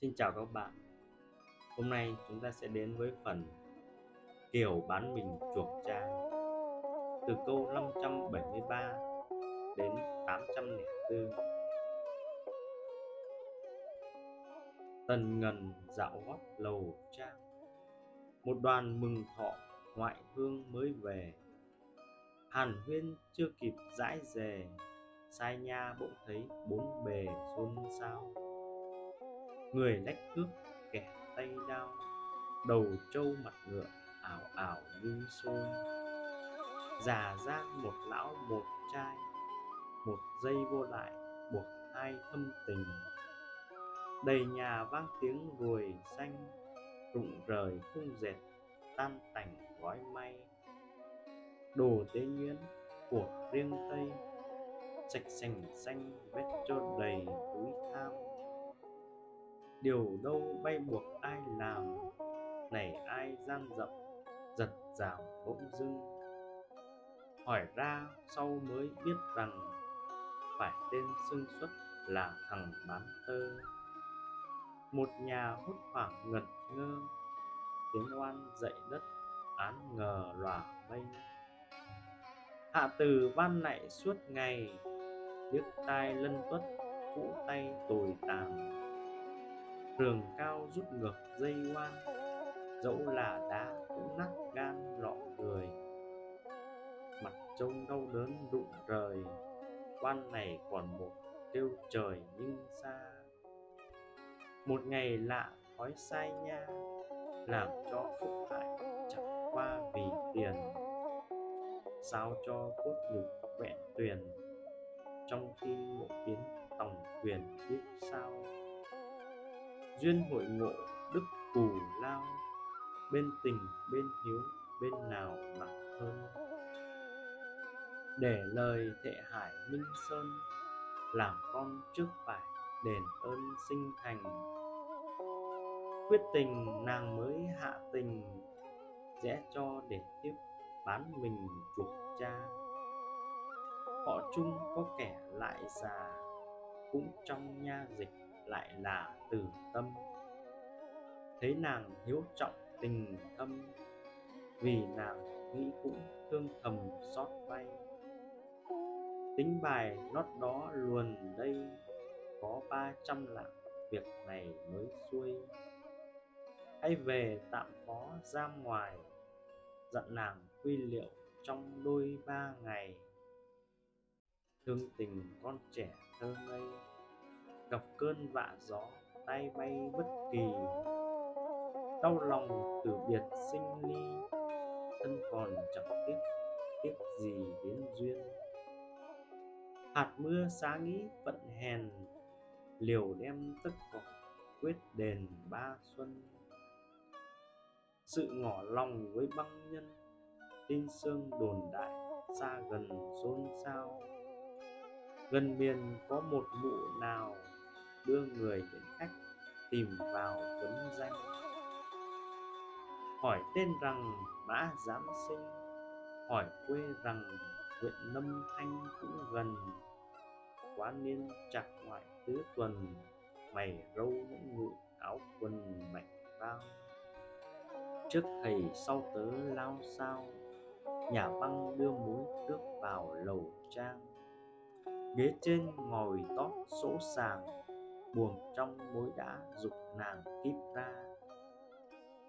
Xin chào các bạn. Hôm nay chúng ta sẽ đến với phần Kiều bán mình chuộc cha Từ câu 573 đến 804 Tần ngần dạo gót lầu trang. Một đoàn mừng thọ ngoại hương mới về. Hàn huyên chưa kịp dãi dề Sai nha bỗng thấy bốn bề xôn xao người lách cước kẻ tay đao, đầu trâu mặt ngựa, ảo ảo như sôi. Già giang một lão một trai, một giây vô lại, buộc hai thâm tình. Đầy nhà vang tiếng ruồi xanh, rụng rời khung dệt, tan tành gói may. Đồ tế nhuyễn của riêng tây, sạch sành xanh vết cho đầy túi tham điều đâu bay buộc ai làm này ai gian dậm, giật rào bỗng dưng. Hỏi ra sau mới biết rằng phải tên xưng xuất là thằng bán tơ. Một nhà hốt hoảng ngẩn ngơ, tiếng oan dậy đất án ngờ lòa mây hạ từ van lại suốt ngày tiếc tai lân tuất, cũ tay tồi tàn trường cao rút ngược dây oan Dẫu là đá cũng nát gan lọ người. Mặt trông đau đớn rụng rời Quan này còn một kêu trời nhưng xa. Một ngày lạ thói sai nha, Làm cho phúc hại chẳng qua vì tiền. Sao cho cốt nhục vẹn tuyền, Trong khi một biến tòng quyền biết sao? Duyên hội ngộ đức cù lao, bên tình, bên hiếu, bên nào nặng hơn? Để lời thệ hải minh sơn, làm con trước phải đền ơn sinh thành. Quyết tình nàng mới hạ tình rẽ cho để tiếp bán mình chuộc cha. Họ chung có kẻ lại già, cũng trong nha dịch lại là từ tâm. Thấy nàng hiếu trọng tình thâm, vì nàng nghĩ cũng thương thầm xót vay. Tính bài nót đó luồn đây, có ba trăm lạng việc này mới xuôi. Hãy về tạm phó giam ngoài, dặn nàng quy liệu trong đôi ba ngày. Thương tình con trẻ thơ ngây gặp cơn vạ gió, tay bay bất kỳ. Đau lòng từ biệt sinh ly, thân còn chẳng tiếc tiếc gì đến duyên. Hạt mưa xá nghĩ vận hèn, liều đem tất cỏ quyết đền ba xuân. Sự ngỏ lòng với băng nhân, tin sương đồn đại xa gần xôn xao. Gần miền có một mụ nào đưa người đến khách, tìm vào tuấn danh. Hỏi tên rằng mã giám sinh, hỏi quê rằng huyện lâm thanh cũng gần. Quá niên chặt ngoại tứ tuần, mày râu những ngự áo quần mảnh bao. Trước thầy sau tớ lao sao, nhà băng đưa muối nước vào lầu trang. Ghế trên ngồi tót sỗ sàng buồn trong mối đã dục nàng kịp ra.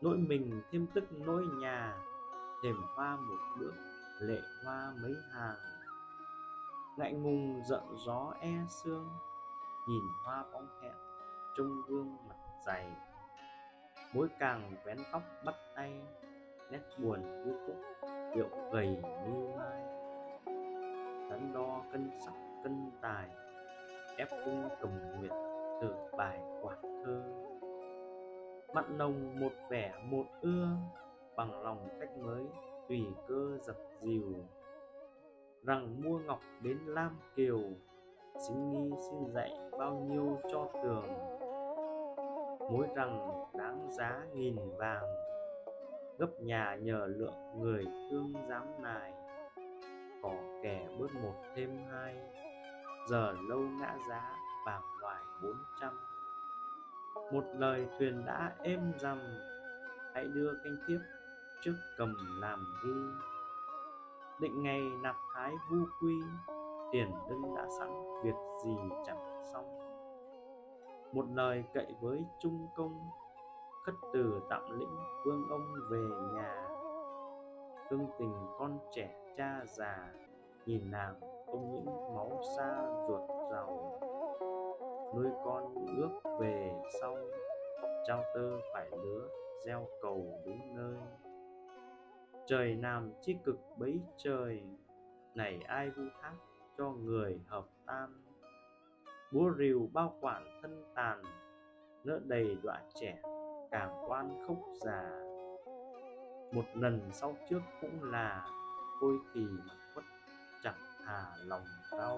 Nỗi mình thêm tức nỗi nhà, thềm hoa một bữa lệ hoa mấy hàng. Ngại ngùng giận gió e sương, nhìn hoa bóng hẹn trong gương mặt dày. Mối càng vén tóc bắt tay, nét buồn như cúc, điệu gầy như mai. Đắn đo cân sắc, cân tài, ép cung cầm nguyệt từ bài quạt thơ. Mặn nồng một vẻ một ưa, bằng lòng cách mới tùy cơ dập dìu. Rằng mua ngọc đến lam kiều, xin nghi xin dạy bao nhiêu cho tường. Mối rằng đáng giá nghìn vàng, gấp nhà nhờ lượng người thương dám nài. Có kẻ bớt một thêm hai, giờ lâu ngã giá bàng hoàng. 400 Một lời thuyền đã êm dầm Hãy đưa canh tiếp trước cầm làm ghi. Định ngày nạp thái vu quy, Tiền đưng đã sẵn, việc gì chẳng xong. Một lời cậy với trung công, Khất từ tạm lĩnh vương ông về nhà. Thương tình con trẻ cha già, Nhìn nàng không những máu xa ruột ước về sau. Trao tơ phải lứa, gieo cầu đúng nơi. Trời nam chi cực bấy trời, này ai vu thác cho người hợp tan. Búa rìu bao quản thân tàn, nỡ đầy đọa trẻ, càng quan khóc già. Một lần sau trước cũng là, thôi thì mặc khuất, chẳng thà lòng đau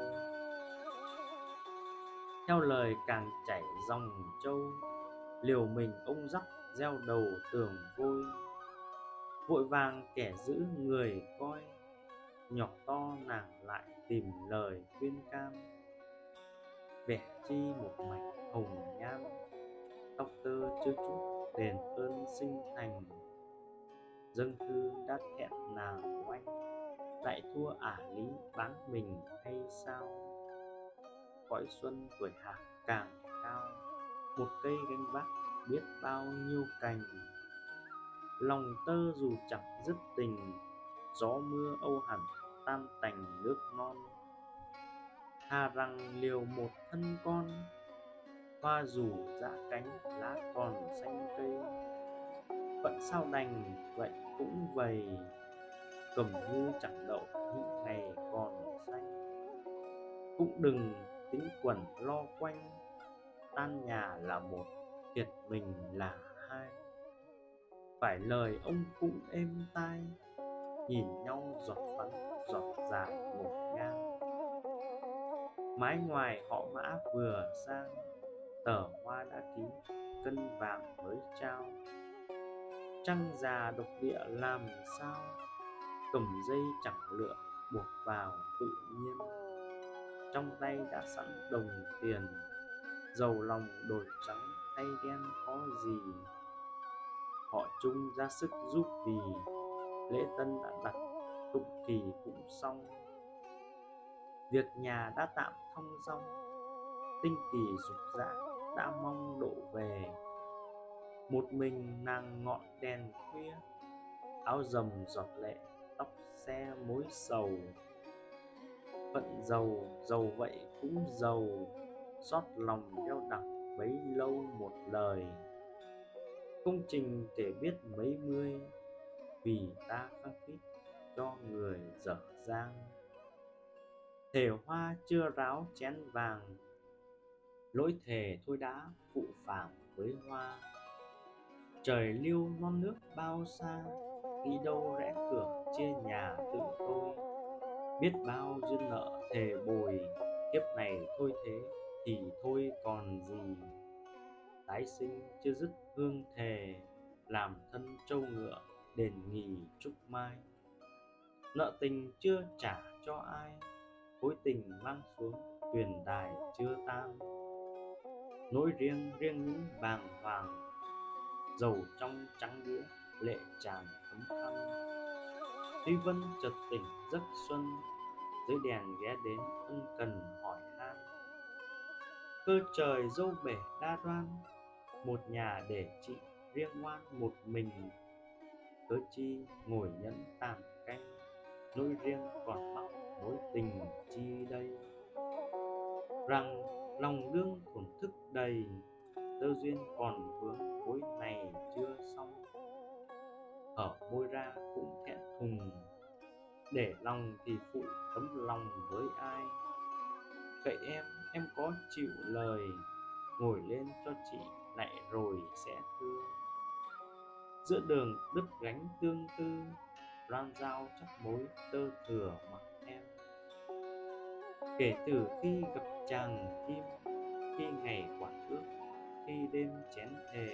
theo lời càng chảy dòng châu liều mình ông dắt gieo đầu tường vôi. Vội vàng kẻ giữ người coi, nhỏ to nàng lại tìm lời khuyên cam vẻ chi một mảnh hồng nhan, tóc tơ chưa chút đền ơn sinh thành. Dâng thư đã thẹn nàng oanh, lại thua ả lý bán mình hay sao? Cõi xuân tuổi hạ càng cao, một cây gánh vác biết bao nhiêu cành. Lòng tơ dù chẳng dứt tình, gió mưa âu hẳn tan tành nước non. Hà rằng liều một thân con, hoa rủ dạ cánh lá còn xanh cây phận sao đành vậy cũng vầy, cầm ngu chẳng đậu những ngày còn xanh. Cũng đừng tính quẩn lo quanh, tan nhà là một, thiệt mình là hai. Phải lời ông cũng êm tai, nhìn nhau giọt bắn giọt dạ dài một ngang. Mái ngoài họ mã vừa sang, tờ hoa đã ký cân vàng mới trao. Trăng già độc địa làm sao cầm dây chẳng lựa buộc vào tự nhiên trong tay đã sẵn đồng tiền giàu lòng đổi trắng, tay đen có gì? Họ chung ra sức giúp vì lễ tân đã đặt, tụng kỳ cũng xong. Việc nhà đã tạm thông dong, tinh kỳ dục dạ đã mong độ về. Một mình nàng ngọn đèn khuya, áo rầm giọt lệ, tóc xe mối sầu phận giàu giàu vậy cũng giàu. Xót lòng đeo đặc bấy lâu một lời. Công trình kể biết mấy mươi, vì ta khăng khít cho người dở dang. Thể hoa chưa ráo chén vàng lỗi thề thôi đã phụ phàng với hoa. Trời lưu non nước bao xa đi đâu rẽ cửa chia nhà tự tôi biết bao duyên nợ, thề bồi, kiếp này thôi thế thì thôi còn gì. Tái sinh chưa dứt hương thề, làm thân trâu ngựa, đền nghỉ trúc mai. Nợ tình chưa trả cho ai, khối tình mang xuống tuyền đài chưa tan nỗi riêng riêng những bàng hoàng dầu trong trắng đĩa, lệ tràn thấm khăn tuy vân chợt tỉnh giấc xuân, dưới đèn ghé đến ân cần hỏi han. Cơ trời dâu bể đa đoan, một nhà để chị riêng ngoan một mình. Cớ chi ngồi nhẫn tàn canh, nỗi riêng còn mắc mối tình chi đây? Rằng lòng đương thổn thức đầy, tơ duyên còn vướng cuối này chưa xong. Ờ, hở môi ra cũng thẹn thùng. Để lòng thì phụ tấm lòng với ai? Cậy em em có chịu lời ngồi lên cho chị lại rồi sẽ thương giữa đường đứt gánh tương tư, loan dao chắc mối tơ thừa mặc em. Kể từ khi gặp chàng kim, khi ngày quản ước khi đêm chén thề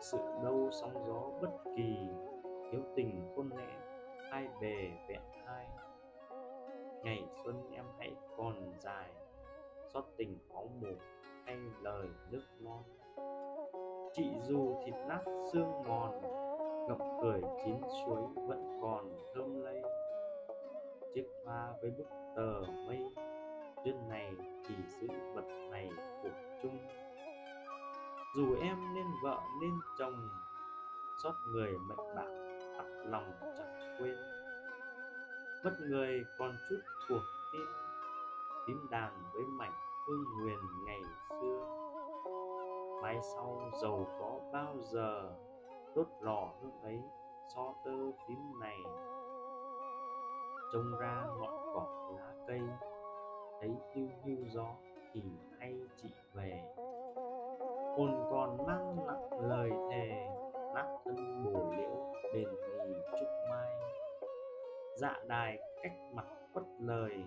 sự đâu sóng gió bất kỳ thiếu tình khôn lẽ hai bề vẹn hai ngày xuân em hãy còn dài, xót tình máu mù hay lời nước non. Chị dù thịt nát xương mòn ngậm cười chín suối vẫn còn thơm lây. Chiếc hoa với bức tờ mây duyên này chỉ giữ vật này của chung dù em nên vợ nên chồng, xót người mệnh bạc tặc lòng chẳng quên. Mất người còn chút cuộc tin tím đàn với mảnh hương nguyền ngày xưa. Mai sau giàu có bao giờ, đốt lò hương ấy so tơ phím này. Trông ra ngọn cỏ lá cây, thấy hiu hiu gió thì hay chị về hồn còn mang nặng lời thề nát thân bồ liễu đền nghỉ trúc mai. Dạ đài cách mặt quất lời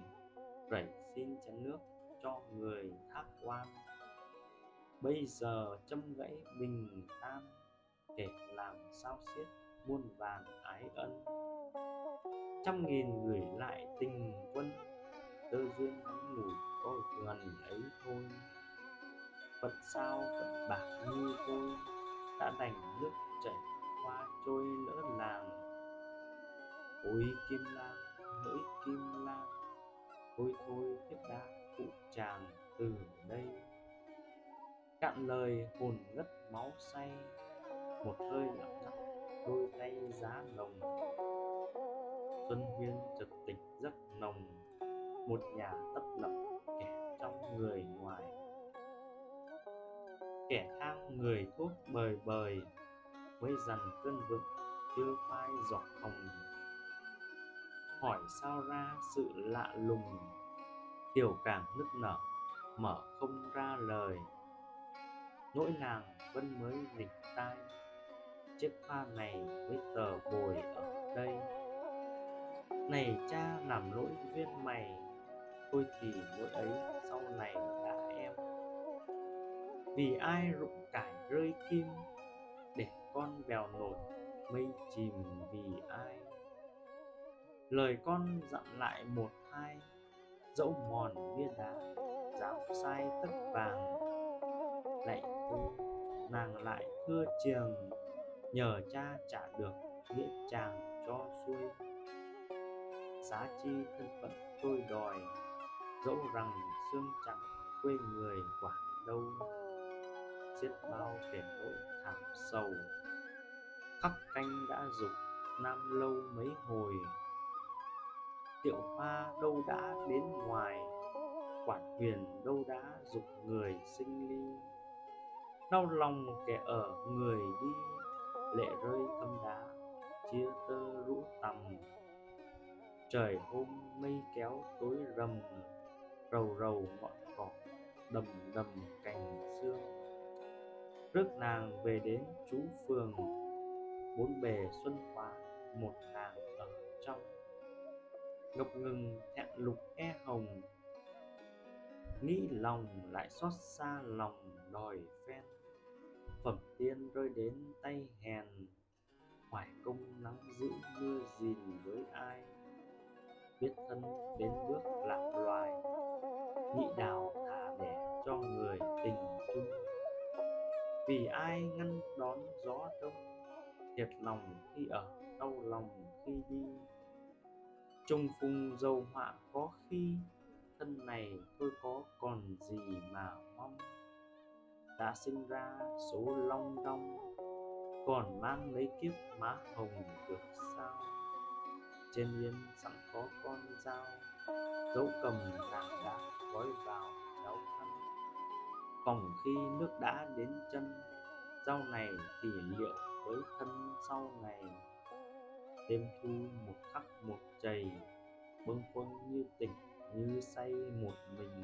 rảy xin chén nước cho người thác quan. Bây giờ châm gãy bình tan kể làm sao xiết muôn vàn ái ân. Trăm nghìn gửi lại tình quân tơ duyên ngủ ngủi có gần ấy thôi phật sao phật bạc như tôi, đã đành nước chảy qua trôi lỡ làng. Ôi kim lang hỡi kim lang thôi thôi thiết đã phụ chàng từ đây. Cạn lời hồn ngất máu say, một hơi lặng lặng đôi tay giá nồng. Xuân huyên chợt tỉnh giấc nồng, một nhà tấp lập kẻ trong người ngoài kẻ thang người thuốc bời bời mới dằn cơn vựng chưa phai giọt hồng. Hỏi sao ra sự lạ lùng, tiểu càng nức nở, mở không ra lời. Nỗi nàng vẫn mới rịch tai, chiếc pha này với tờ bồi ở đây. Này cha làm lỗi duyên mày thôi thì lỗi ấy sau này vì ai rụng cải rơi kim, để con bèo nổi mây chìm vì ai? Lời con dặn lại một hai, dẫu mòn bia đá dám sai tất vàng. Lạy cô, nàng lại thưa trường nhờ cha trả được nghĩa chàng cho xuôi. Giá chi thân phận tôi đòi, dẫu rằng xương trắng quê người quả đâu? Giết bao kẻ tội thảm sầu khắc canh đã dục nam lâu mấy hồi. Tiệu hoa đâu đã đến ngoài quản huyền đâu đã dục người sinh ly. Đau lòng kẻ ở người đi, lệ rơi thâm đá, chia tơ rũ tầm trời hôm mây kéo tối rầm, rầu rầu ngọn cỏ đầm đầm cành xương rước nàng về đến chú phường bốn bề xuân khóa một nàng ở trong. Ngập ngừng thẹn lục e hồng, nghĩ lòng lại xót xa lòng đòi phen. Phẩm tiên rơi đến tay hèn, hoài công nắng giữ mưa gìn với ai? Biết thân đến bước lạc loài nhị đào vì ai ngăn đón gió đông, thiệt lòng khi ở, đau lòng khi đi. Trung phung dầu họa có khi, thân này tôi có còn gì mà mong. Đã sinh ra số long đong, còn mang lấy kiếp má hồng được sao? Trên yên sẵn có con dao dấu cầm nàng đã gói vào cháu phòng khi nước đã đến chân sau này thì liệu với thân sau này? Đêm thu một khắc một chày, bâng khuâng như tỉnh, như say một mình.